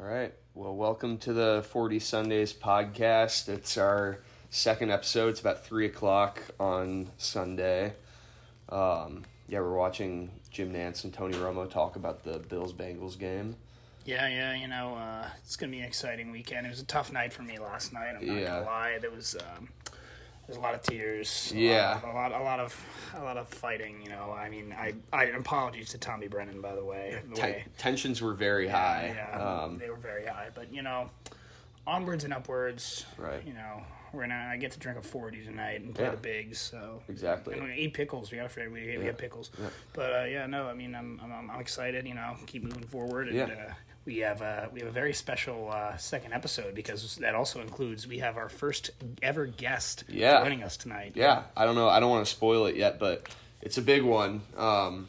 All right. Well, welcome to the 40 Sundays podcast. It's our second episode. It's about 3 o'clock on Sunday. Um, yeah, we're watching Jim Nantz and Tony Romo talk about the Bills Bengals game. Yeah, yeah, you know, uh, it's gonna be an exciting weekend. It was a tough night for me last night. I'm not Yeah. gonna lie. There was um, there's a lot of tears. a Yeah. lot, a lot, a lot of, a lot of fighting. You know, I mean, I, I apologies to Tommy Brennan by the way. The Ten- way tensions were very high. yeah, Um, they were very high, but you know, onwards and upwards. Right. You know, we're gonna. I get to drink a forty tonight and play Yeah. the bigs. So exactly. and we eat pickles. We gotta figure we, we Yeah. have pickles. Yeah. But uh, yeah, no, I mean, I'm, I'm I'm excited. You know, keep moving forward. And, Yeah. uh, we have uh, we have a very special uh, second episode because that also includes we have our first ever guest Yeah. joining us tonight. Yeah, I don't know. I don't want to spoil it yet, but it's a big one. Um,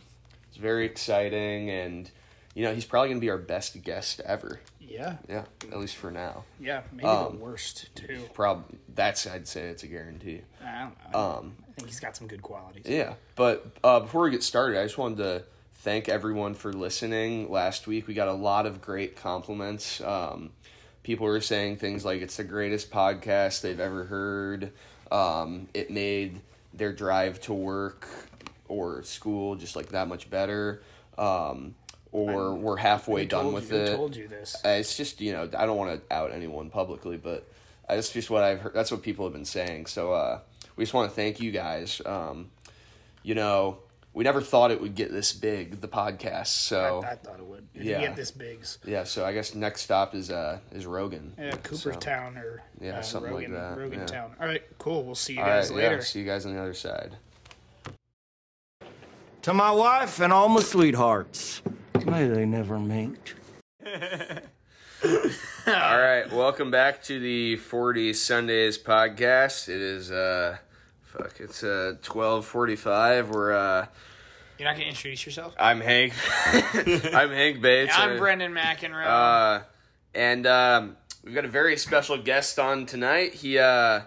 it's very exciting, and you know he's probably going to be our best guest ever. yeah, Yeah, at least for now. yeah. Maybe Um, the worst too. Prob that's I'd say it's a guarantee. I don't know. Um, I think he's got some good qualities. yeah, but uh, before we get started, I just wanted to thank everyone for listening. Last week we got a lot of great compliments. Um, people were saying things like it's the greatest podcast they've ever heard. Um, it made their drive to work or school just like that much better. Um, or we're halfway done with you, it. told you this? Uh, it's just you know I don't want to out anyone publicly, but that's just what I've heard. That's what people have been saying. So uh, we just want to thank you guys. Um, you know, we never thought it would get this big, the podcast. So I, I thought it would. If Yeah. get this bigs. yeah, so I guess next stop is uh is Rogan. Yeah, Cooperstown or Yeah, uh, something like Rogan, that, Rogan yeah. Town. All right, cool. We'll see you All guys right, later. yeah. See you guys on the other side. To my wife and all my sweethearts. May they never meet. All right, welcome back to the 40 Sundays podcast. It is uh fuck, it's uh 12:45. We're uh You're not gonna introduce yourself? I'm Hank. I'm Hank Bates. I'm I- Brendan McEnroe. Uh, and um, we've got a very special guest on tonight. He, uh,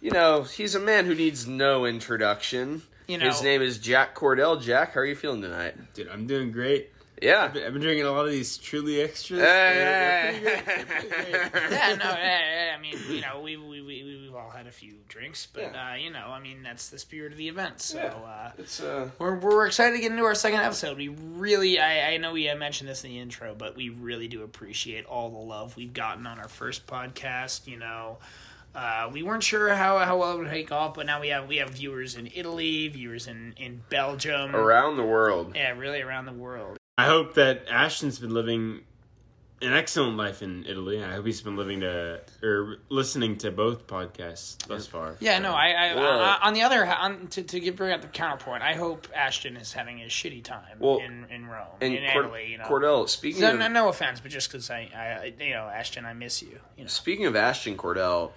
you know, he's a man who needs no introduction. You know- His name is Jack Cordell. Jack, how are you feeling tonight? Dude, I'm doing great. Yeah. I've been, I've been drinking a lot of these truly extras. Hey, They're- they're hey, pretty good. They're pretty great. yeah, no, yeah, yeah, I mean, you know, we we we we've all had a few drinks, but Yeah. uh, you know, I mean, that's the spirit of the event. So Yeah. uh, It's uh, we're we're excited to get into our second episode. We really, I I know we mentioned this in the intro, but we really do appreciate all the love we've gotten on our first podcast. You know. Uh, we weren't sure how, how well it would take off, but now we have we have viewers in Italy, viewers in, in Belgium, around the world. yeah, really around the world. I hope that Ashton's been living an excellent life in Italy. I hope he's been living to or listening to both podcasts thus far. Yeah, no, I, I, Well- I on the other hand, to, to give bring up the counterpoint, I hope Ashton is having a shitty time Well, in, in Rome, And in Cord- Italy. You know, Cordell, speaking So, of no, no offense, but just because I, I, you know, Ashton, I miss you. You know, speaking of Ashton Cordell,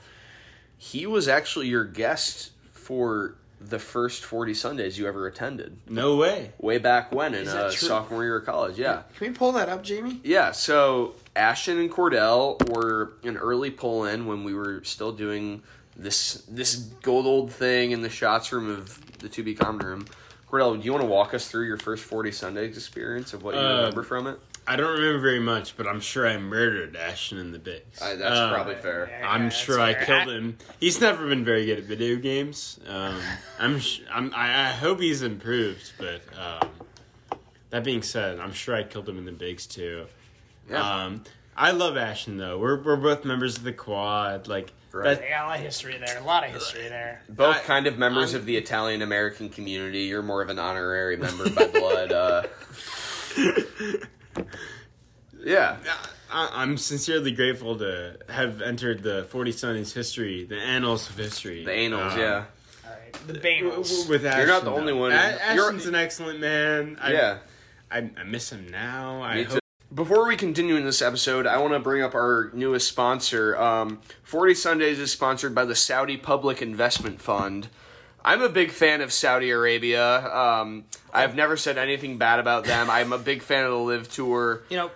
he was actually your guest for the first 40 Sundays you ever attended. No way. Way back when in Is that uh, sophomore year of college, yeah. can we pull that up, Jamie? Yeah, so Ashton and Cordell were an early pull in when we were still doing this this gold old thing in the shots room of the 2B common room. Cordell, do you want to walk us through your first forty Sundays experience of what you Uh, remember from it? I don't remember very much, but I'm sure I murdered Ashton in the bigs. I, that's Uh, probably fair. Yeah, I'm that's sure I killed him. He's never been very good at video games. Um, I'm, sh- I'm I, I hope he's improved, but um, that being said, I'm sure I killed him in the bigs too. Yeah. Um, I love Ashton though. We're we're both members of the quad. Like Right. that, They got a lot of history there. A lot of history there. Both I- kind of members I'm- of the Italian American community. You're more of an honorary member by blood. Uh, yeah, I, I'm sincerely grateful to have entered the 40 Sundays history, the annals of history. the annals, Um, yeah, All right, the w- w- Bengals. With Ashton, You're not the though. only one. A- You're- Ashton's an excellent man. I, yeah. I, I miss him now. I Me hope too. Before we continue in this episode, I want to bring up our newest sponsor. Um, 40 Sundays is sponsored by the Saudi Public Investment Fund. I'm a big fan of Saudi Arabia. Um, I've never said anything bad about them. I'm a big fan of the LIV Tour. you know,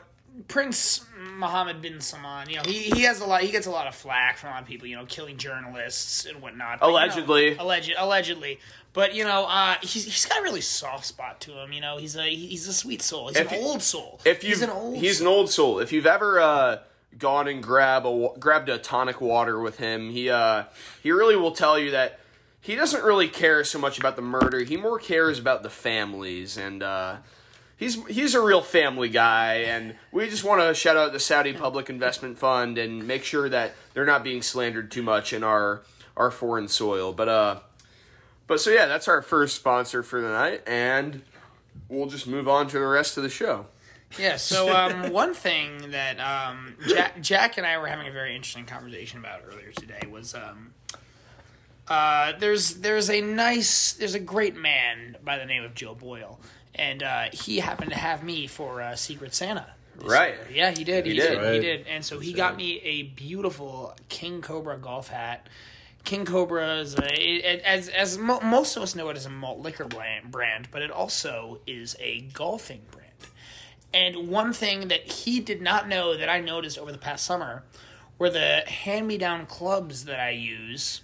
Prince Mohammed bin Salman. You know, he, he has a lot. He gets a lot of flack from a lot of people. You know, killing journalists and whatnot. But, you know, Allegedly. alleged, allegedly. But you know, uh, he's he's got a really soft spot to him. You know, he's a he's a sweet soul. He's If an you- old soul. If you he's an old he's soul. an old soul. If you've ever uh, gone and grab a grabbed a tonic water with him, he uh, he really will tell you that he doesn't really care so much about the murder. He more cares about the families and. Uh, He's, he's a real family guy, and we just want to shout out the Saudi Public Investment Fund and make sure that they're not being slandered too much in our our foreign soil. But uh, but so yeah, that's our first sponsor for the night, and we'll just move on to the rest of the show. Yeah. So um, one thing that um, Jack, Jack and I were having a very interesting conversation about earlier today was um, uh, there's there's a nice there's a great man by the name of Joe Boyle, and uh, he happened to have me for uh, Secret Santa. Right. year. Yeah, he did. He, He did. did. He did. And so he got me a beautiful King Cobra golf hat. King Cobra is a, it, as as mo- most of us know it as a malt liquor brand, brand, but it also is a golfing brand. And one thing that he did not know that I noticed over the past summer were the hand me down clubs that I use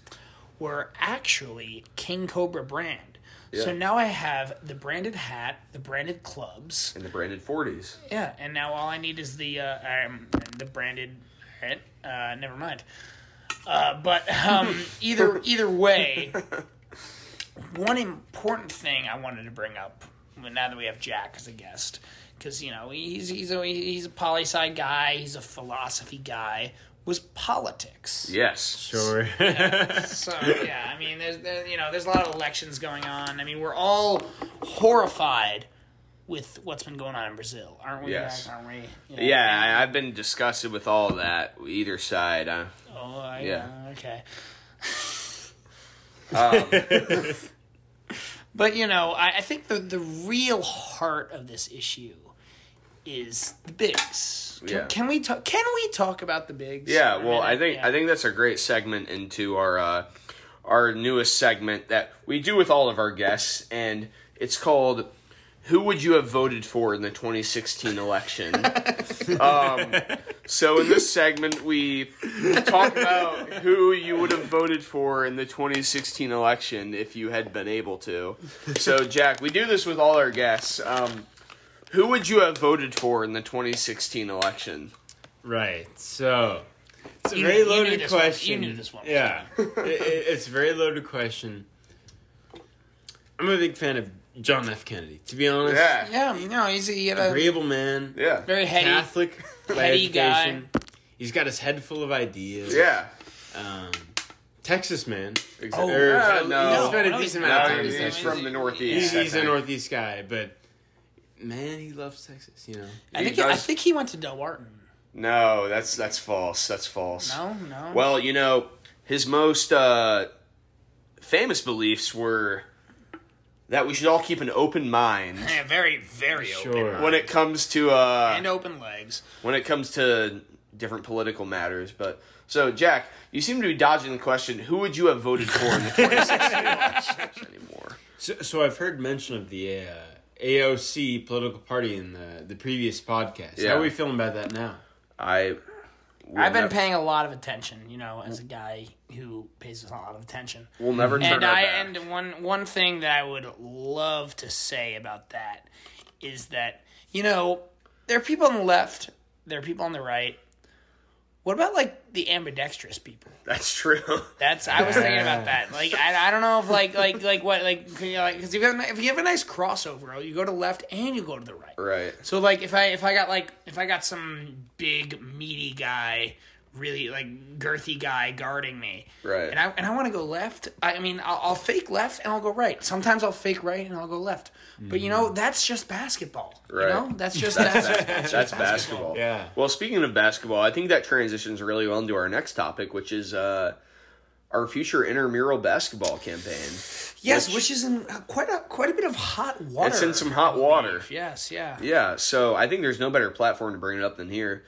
were actually King Cobra brand. So now I have the branded hat, the branded clubs, and the branded 40s. yeah, and now all I need is the uh, um, the branded. Right? Uh, never mind. Uh, but um, either either way, one important thing I wanted to bring up now that we have Jack as a guest, because you know he's he's a he's a poli sci guy, he's a philosophy guy, was politics. Yes. Sure. So yeah, I mean, there's there, you know there's a lot of elections going on. I mean, we're all horrified with what's been going on in Brazil, aren't we? Yes. guys? Aren't we? You know, Yeah, I, I've been disgusted with all of that, either side. Uh, Oh, I, Yeah. uh, okay. um, But you know, I, I think the the real heart of this issue is the bigs. Can, Yeah. can we talk? Can we talk about the bigs? yeah, well, I think Yeah. I think that's a great segment into our uh, our newest segment that we do with all of our guests, and it's called "Who Would You Have Voted For in the 2016 Election?" um, so in this segment, we talk about who you would have voted for in the 2016 election if you had been able to. So, Jack, we do this with all our guests. Um, who would you have voted for in the 2016 election? right. So it's a You- very you knew loaded this one- you question. knew this one Yeah, it, it- it's a very loaded question. I'm a big fan of John F. Kennedy. To be honest, Yeah. Yeah, you know, he's he had a agreeable man, Yeah. very heady. Catholic by heady guy. He's got his head full of ideas. Yeah. Um, Texas man. Exa- Oh, Or at no. least he spent a No, decent he's amount of time. he's, he's from the Northeast. I he's a. Northeast guy, but man, he loves Texas. You know. I He think I think he went to Del Delmarton. No, that's that's false. That's false. No, no. Well, you know, his most uh, famous beliefs were that we should all keep an open mind yeah, very very Sure. open when it comes to uh, and open legs. when it comes to different political matters. But so, Jack, you seem to be dodging the question: Who would you have voted for in the 2016 election anymore? So, so I've heard mention of the uh, AOC political party in the the previous podcast. Yeah. How are we feeling about that now? I. will I've been nev- paying a lot of attention, you know, as a guy who pays a lot of attention. We'll never turn and I back. and one one thing that I would love to say about that is that you know there are people on the left, there are people on the right. What about like the ambidextrous people? That's true. That's I was thinking about that. Like I, I don't know if like like like what like you know, like because if you have a- if you have a nice crossover, you go to the left and you go to the right. right. So like if I if I got like if I got some big meaty guy, really like girthy guy guarding me, Right. And I and I want to go left. I mean I'll, I'll fake left and I'll go right. Sometimes I'll fake right and I'll go left. But you know that's just basketball. Right. You know that's just that's, that's, That's just basketball. Yeah. Well, speaking of basketball, I think that transitions really well into our next topic, which is uh, our future intramural basketball campaign. Yes, which, is in quite a quite a bit of hot water. It's in some hot water. Yes, yeah. Yeah, so I think there's no better platform to bring it up than here.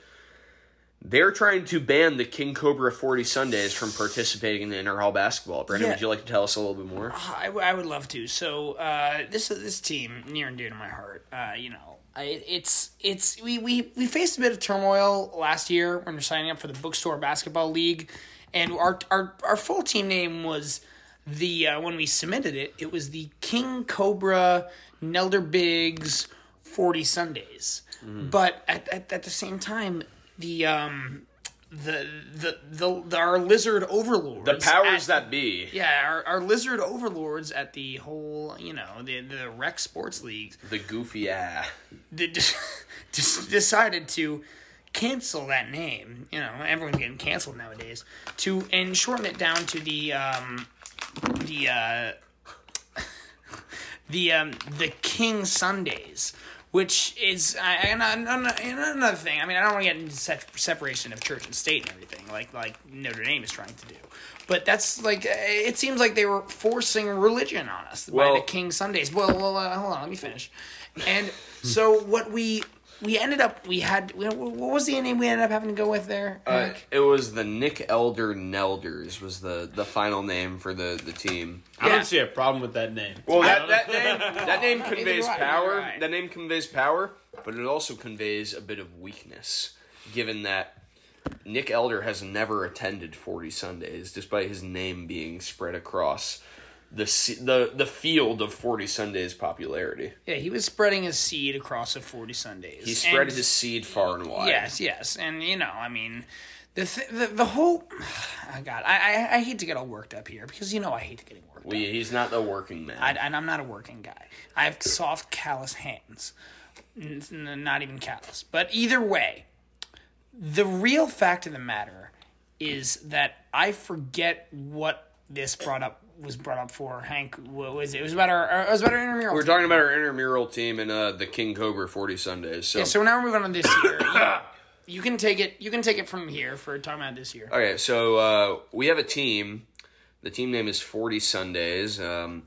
They're trying to ban the King Cobra 40 Sundays from participating in the inter-hall basketball. Brandon, Yeah. would you like to tell us a little bit more? I, w- I would love to. So uh, this this team near and dear to my heart. Uh, you know, I, it's it's we, we we faced a bit of turmoil last year when we we're signing up for the bookstore basketball league, and our our our full team name was the uh, when we submitted it, it was the King Cobra Nelder Biggs forty Sundays. But at, at at the same time, the um the the the, the our lizard overlords The powers at- that be. yeah our, our lizard overlords at the whole you know the the rec sports leagues The goofy ah. they just, just decided to cancel that name. You know, everyone's getting canceled nowadays. To and shorten it down to the um, the uh, the um, the King Sundays, which is I, another, thing. I mean, I don't want to get into se- separation of church and state and everything like like Notre Dame is trying to do. But that's like it seems like they were forcing religion on us by the King Sundays. Well, well, uh, hold on, let me finish. And so what we we ended up we had what was the name we ended up having to go with there? Uh, it was the Nick Elder Nelders was the, the final name for the, the team. I Yeah. don't see a problem with that name. Well, that, that name that name conveys do I, power. neither do I. That name conveys power, but it also conveys a bit of weakness, given that Nick Elder has never attended Forty Sundays, despite his name being spread across the the the field of Forty Sundays popularity. Yeah, he was spreading his seed across the forty Sundays. He spread And- his seed far and wide. Yes, yes, and you know, I mean, the th- the, the whole. Oh God, I, I I hate to get all worked up here because you know I hate getting worked We, up. he's not the working man. I, and I'm not a working guy. I have soft, callous hands. N- not even callous. But either way, the real fact of the matter is that I forget what this brought up was brought up for. Hank, what was it? It was about our. It was about our intramural. We're team. talking about our intramural team and uh, the King Cobra Forty Sundays. So, Yeah, so now we're moving on this year. You, you can take it. You can take it from here for talking about this year. Okay, so uh, we have a team. The team name is Forty Sundays. Um,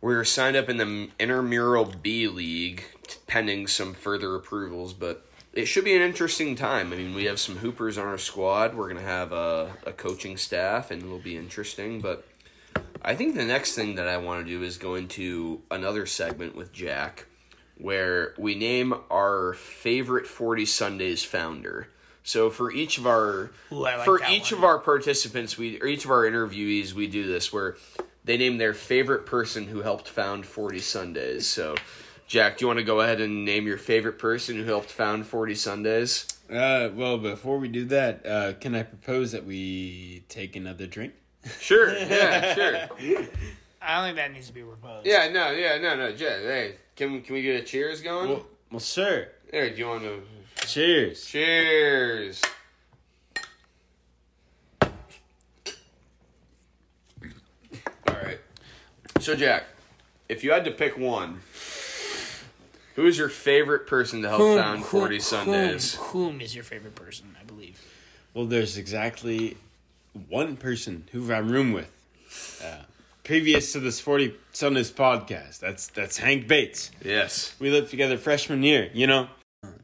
we're signed up in the intramural B League, pending some further approvals, but it should be an interesting time. I mean, we have some hoopers on our squad. We're gonna have a, a coaching staff, and it'll be interesting. But I think the next thing that I want to do is go into another segment with Jack, where we name our favorite Forty Sundays founder. So for each of our Ooh, like for each one. of our participants, we or each of our interviewees, we do this where they name their favorite person who helped found Forty Sundays. So, Jack, do you want to go ahead and name your favorite person who helped found Forty Sundays? Uh, well, before we do that, uh, can I propose that we take another drink? Sure, yeah, sure, I don't think that needs to be proposed. yeah, no, yeah, no, no, Jack. Hey, can can we get a cheers going? Well, well, sir. There, do you want to? Cheers. Cheers. All right. So, Jack, if you had to pick one, who is your favorite person to help Whom, found whom- 40 Sundays? Whom, whom is your favorite person? I believe. Well, there's exactly one person who I'm room with. Uh, previous to this 40 Sundays podcast, that's that's Hank Bates. Yes. We lived together freshman year, you know?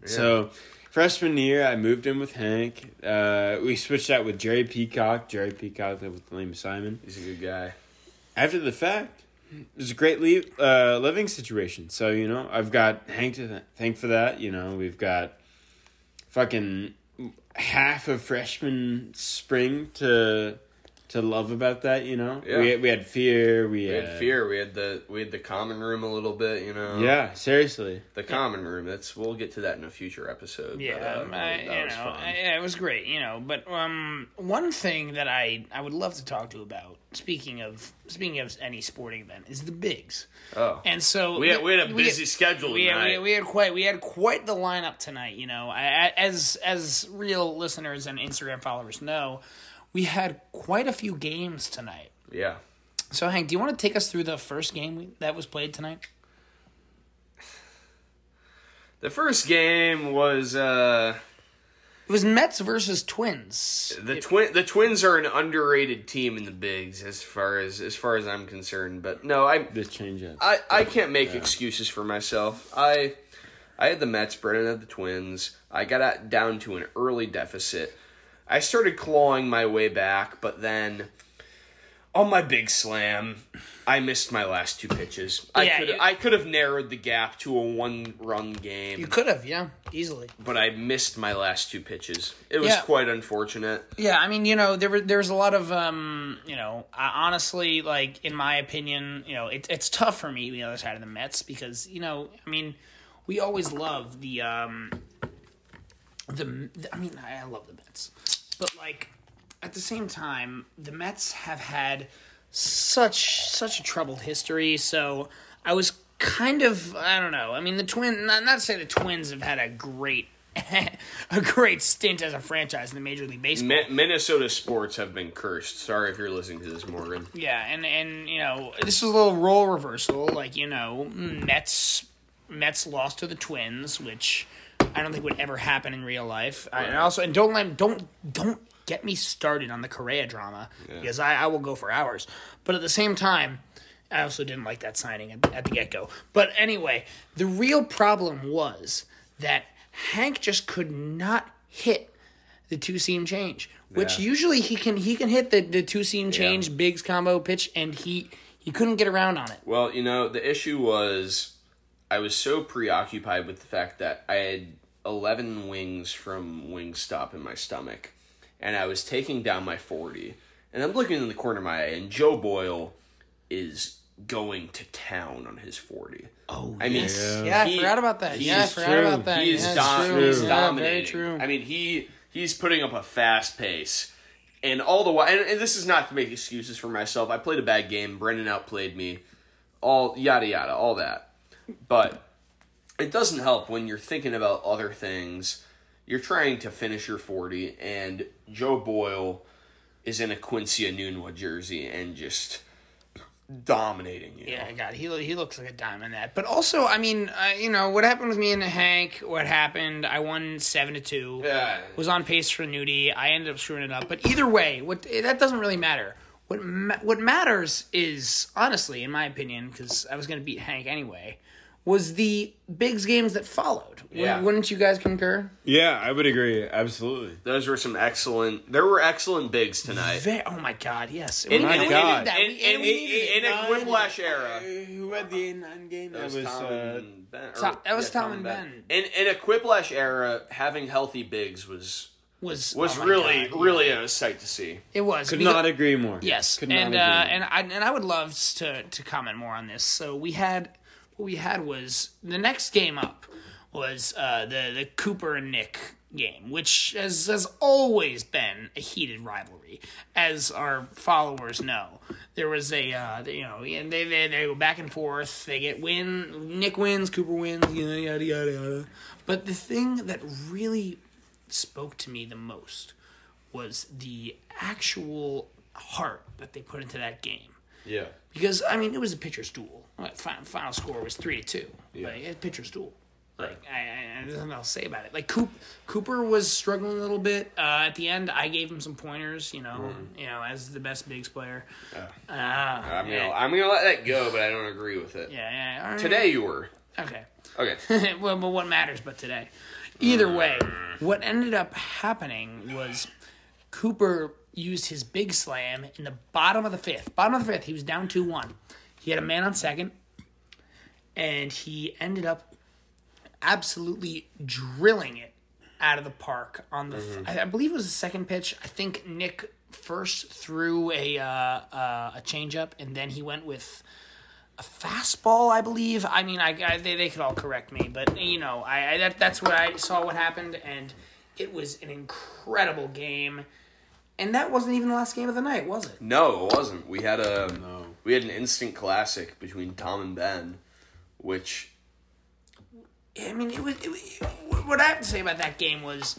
So, freshman year, I moved in with Hank. Uh, we switched out with Jerry Peacock. Jerry Peacock lived with Liam Simon. He's a good guy. After the fact, it was a great le- uh, living situation. So, you know, I've got Hank to th- thank for that. You know, we've got fucking half of freshman spring to to love about that, you know? Yeah. We, we had fear. We, We had fear. We had the we had the common room a little bit, you know. Yeah, seriously. The common room. That's we'll get to that in a future episode. Yeah, but, uh, um, I, that was know, fun. I- it was great, you know. But um, one thing that I I would love to talk to you about, speaking of speaking of any sporting event, is the bigs. oh, And so we had, we had a we- busy schedule we had, tonight. we, we had quite we had quite the lineup tonight. You know, I, I- as as real listeners and Instagram followers know, we had quite a few games tonight. yeah. So Hank, do you want to take us through the first game we, that was played tonight? The first game was uh It was Mets versus Twins. the twin the twins are an underrated team in the bigs as far as as far as I'm concerned. But no, I This change up. I, I can't make excuses for myself. I I had the Mets, Brennan had the Twins. I got out, down to an early deficit. I started clawing my way back, but then On my big slam, I missed my last two pitches. I Yeah, could you- I could have narrowed the gap to a one run game, You could have, yeah, easily. but I missed my last two pitches. It was Yeah. quite unfortunate. Yeah, I mean, you know, there were there was a lot of, um, you know, I, honestly, like in my opinion, you know, it, it's tough for me on the other side of the Mets because you know, I mean, we always love the, um, the, I mean, I love the Mets, but like at the same time, the Mets have had such such a troubled history, so I was kind of I don't know. I mean, the twin not, not to say the Twins have had a great a great stint as a franchise in the Major League Baseball. Mi- Minnesota sports have been cursed. Sorry if you're listening to this, Morgan. Yeah, and and you know this is a little role reversal. Like you know, Mets Mets lost to the Twins, which I don't think would ever happen in real life. I- And also, and don't let don't don't get me started on the Correa drama because I, I will go for hours. But at the same time, I also didn't like that signing at, at the get go. But anyway, the real problem was that Hank just could not hit the two seam change, which Yeah. usually he can he can hit the, the two seam change Bigs combo pitch, and he he couldn't get around on it. Well, you know, the issue was I was so preoccupied with the fact that I had 11 wings from Wingstop in my stomach, and I was taking down my 40. And I'm looking in the corner of my eye, and Joe Boyle is going to town on his 40. Oh, I mean, yeah, I he- forgot about that. he's Yeah, I forgot true. about that. He's, yeah, dom- true. he's Yeah, dominating. Very true. I mean, he he's putting up a fast pace, and all the while, and, and this is not to make excuses for myself. I played a bad game. Brendan outplayed me. All yada yada, all that. But it doesn't help when you're thinking about other things. You're trying to finish your forty, and Joe Boyle is in a Quincy Anunua jersey and just dominating you. Yeah, God, he he looks like a dime in that. But also, I mean, uh, you know, what happened with me and Hank? What happened? I won seven to two. Yeah. Was on pace for nudie. I ended up screwing it up. But either way, what that doesn't really matter. What ma- what matters is honestly, in my opinion, because I was going to beat Hank anyway, was the Bigs games that followed. Wouldn't- Yeah. Wouldn't you guys concur? Yeah, I would agree. Absolutely. Those were some excellent. There were excellent bigs tonight. Ve- oh my God, yes. In, My in, in- God. in- that. in- and in- we needed in a Whiplash era. Who had the 8 9 game? That That was, was Tom uh, and Ben. or- Tom- that was yeah, Tom and Ben. In in a Quiplash era, having healthy bigs was Was was oh really God, really a sight to see. It was. could because- not agree more. Yes, Could not and agree uh, more. and I and I would love to to comment more on this. So we had what we had was the next game up was uh, the the Cooper and Nick game, which has has always been a heated rivalry, as our followers know. There was a uh, you know and they, they they go back and forth. They get win. Nick wins. Cooper wins. Yada yada yada. yada. But the thing that really spoke to me the most was the actual heart that they put into that game. Yeah. Because I mean, it was a pitcher's duel. Like, final, final score was three to two. Yeah. Like pitcher's duel. Like I, I, there's nothing else to say about it. Like Coop, Cooper was struggling a little bit uh, at the end. I gave him some pointers. You know, you know, as the best bigs player. Uh, I'm gonna yeah, I'm gonna let that go, but I don't agree with it. yeah, yeah. right. Today you were okay. okay. well, but what matters but today. Either way, what ended up happening was Cooper used his big slam in the bottom of the fifth. Bottom of the fifth, he was down 2 1. He had a man on second, and he ended up absolutely drilling it out of the park on the. I, I believe it was the second pitch. I think Nick first threw a uh, uh, a changeup, and then he went with a fastball, I believe. I mean, I, I they, they could all correct me, but you know, I, I that that's what I saw what happened, and it was an incredible game. And that wasn't even the last game of the night, was it? No, it wasn't. We had a No. We had an instant classic between Tom and Ben, which I mean, it was. It, was- what I have to say about that game was,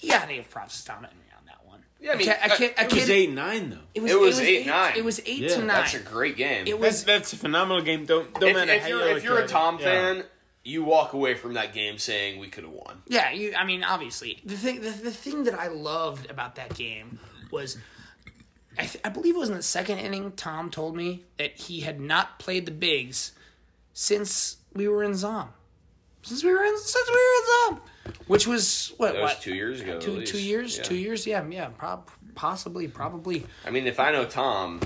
you gotta give props to Tom Henry on that one. Yeah, I mean, a kid, a kid, a It was 8 9, though. It was, It was eight 8-9. It was eight Yeah, to nine. that's a great game. it was. that's a phenomenal game. Don't, don't if, matter if how you're you if you're at a it. Tom Yeah. fan, you walk away from that game saying we could have won. Yeah, you. I mean, obviously, the thing the, the thing that I loved about that game was, I, th- I believe it was in the second inning. Tom told me that he had not played the bigs since we were in Zahm. Since we were in since we were in Zahm, which was what That was what two years ago. at two least. two years Yeah. two years yeah yeah prob- possibly probably I mean, if I know Tom,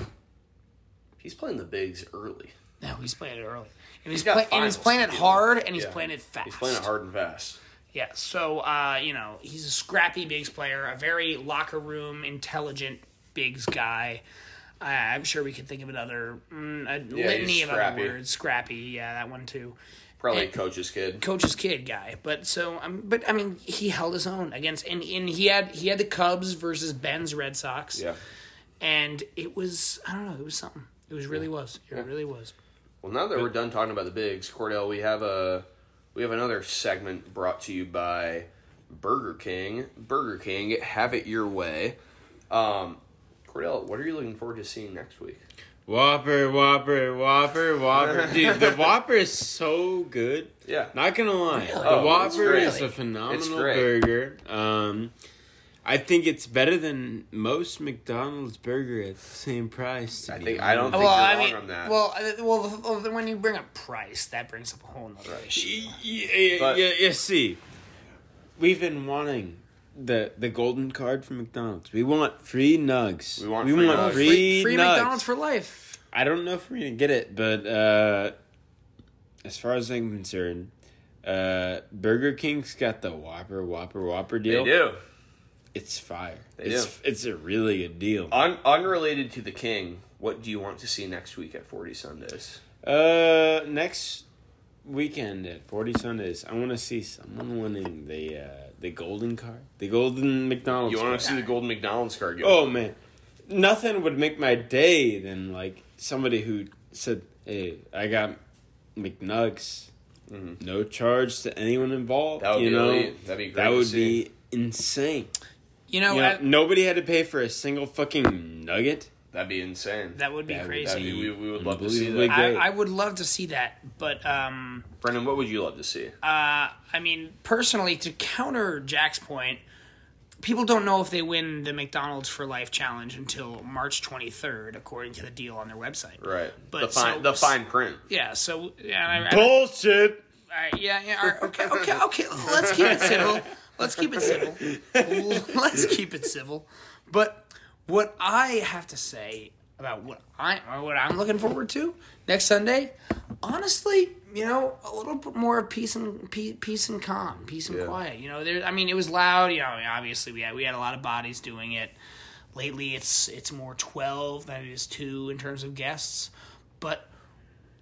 He's playing the bigs early. No, he's playing it early, and he's, got play, and he's finals playing to it hard, and he's Yeah. playing it fast. He's playing it hard and fast. Yeah, so uh, you know he's a scrappy bigs player, a very locker room intelligent bigs guy. Uh, I'm sure we could think of another mm, a litany he's of other scrappy. words. Scrappy, yeah, that one too. Probably a And- coach's kid. Coach's kid guy, but so um, but I mean he held his own against and, and he had he had the Cubs versus Ben's Red Sox, Yeah. and it was I don't know it was something. It was really was it really was. Well, now that we're done talking about the bigs, Cordell, we have a we have another segment brought to you by Burger King. Burger King, have it your way. Um, Cordell, what are you looking forward to seeing next week? Whopper, Whopper, Whopper, Whopper. Dude, the Whopper is so good. Yeah. Not gonna lie, the Oh, Whopper is a phenomenal burger. Um, I think it's better than most McDonald's burger at the same price. To I be think- I don't honest. think well, you're I wrong mean, on that. well, uh, well, well, when you bring up price, that brings up a whole other issue. Yeah, yeah, yeah, yeah, see, we've been wanting the the golden card from McDonald's. We want free nugs. We want free nugs. free, Free, free nugs. McDonald's for life. I don't know if we're gonna get it, but uh, as far as I'm concerned, uh, Burger King's got the Whopper, Whopper, Whopper deal. They do. It's fire. They it's do. it's a really good deal. Un- unrelated to the King, what do you want to see next week at Forty Sundays? Uh, next weekend at Forty Sundays, I want to see someone winning the uh, the golden card, the golden McDonald's. You want card. to see the Golden McDonald's card? go? Oh man, nothing would make my day than like somebody who said, "Hey, I got McNugs, no charge to anyone involved." Mm-hmm. That would you be know, elite. That'd be great that would see. be insane. You know, You know, uh, nobody had to pay for a single fucking nugget. That'd be insane. that would be That would- crazy. That'd be, we, we would love to see that. I, I would love to see that, but um, Brendan, what would you love to see? uh, I mean, personally, to counter Jack's point, people don't know if they win the McDonald's for Life challenge until March 23rd, according to the deal on their website. Right. But the fine so- the fine print. Yeah, so yeah, I, I, Bullshit. all right, yeah, yeah. all right, okay, okay, okay. Let's keep it civil. Let's keep it civil. Let's keep it civil. But what I have to say about what I or what I'm looking forward to next Sunday, honestly, you know, a little bit more of peace and peace, peace and calm, peace and Yeah. quiet. You know, there. I mean, it was loud. You know, obviously we had we had a lot of bodies doing it. Lately, it's it's more twelve than it is two in terms of guests, but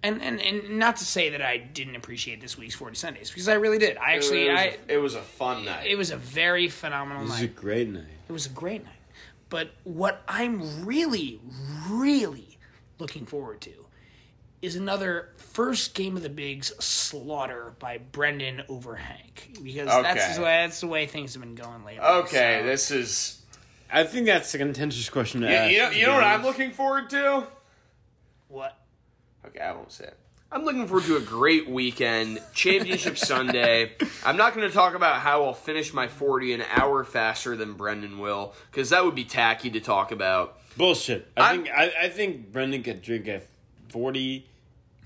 and, and and not to say that I didn't appreciate this week's Forty Sundays because I really did. I actually it, was I a, it was a fun night. it was a very phenomenal night. It was a great night. It was a great night. But what I'm really, really looking forward to is another first game of the bigs slaughter by Brendan over Hank because that's the way that's the way things have been going lately. okay, so- this is. I think that's a contentious question to You, ask. you know, you know what I'm looking forward to? what Okay, I won't say it. I'm looking forward to a great weekend, Championship Sunday. I'm not going to talk about how I'll finish my 40 an hour faster than Brendan will, because that would be tacky to talk about. Bullshit. I I'm- think I, I think Brendan could drink a forty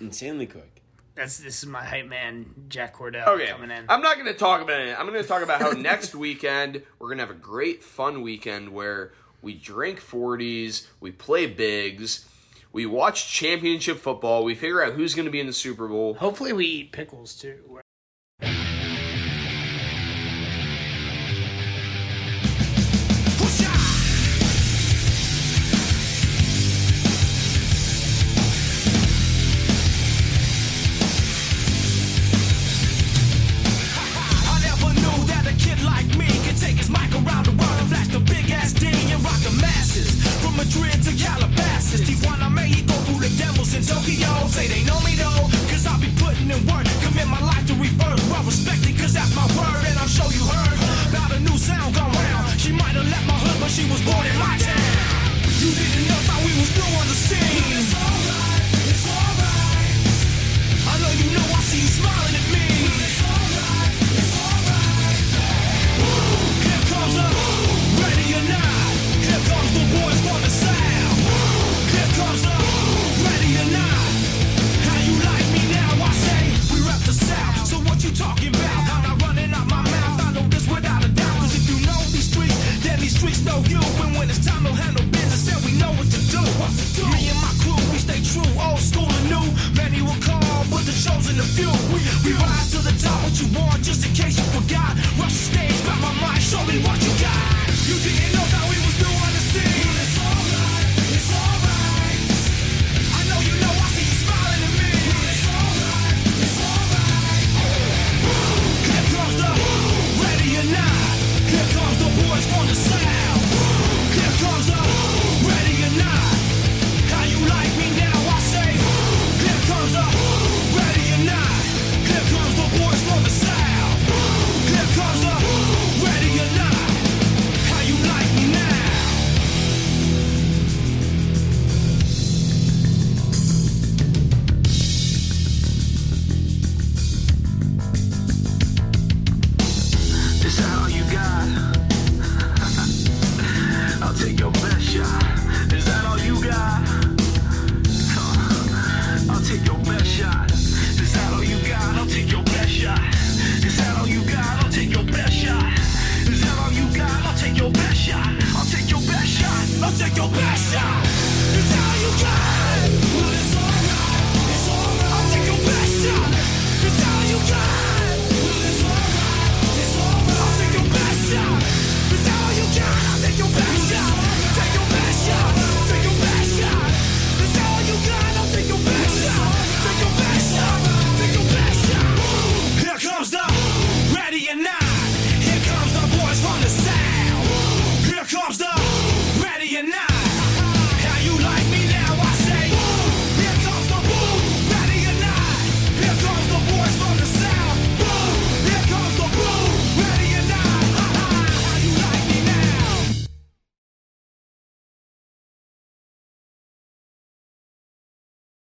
insanely quick. that's this is my hype man Jack Cordell Okay, coming in. I'm not going to talk about it. I'm going to talk about how next weekend we're going to have a great fun weekend where we drink 40s, we play bigs, we watch championship football, we figure out who's going to be in the Super Bowl. Hopefully we eat pickles too. I'll take your best shot.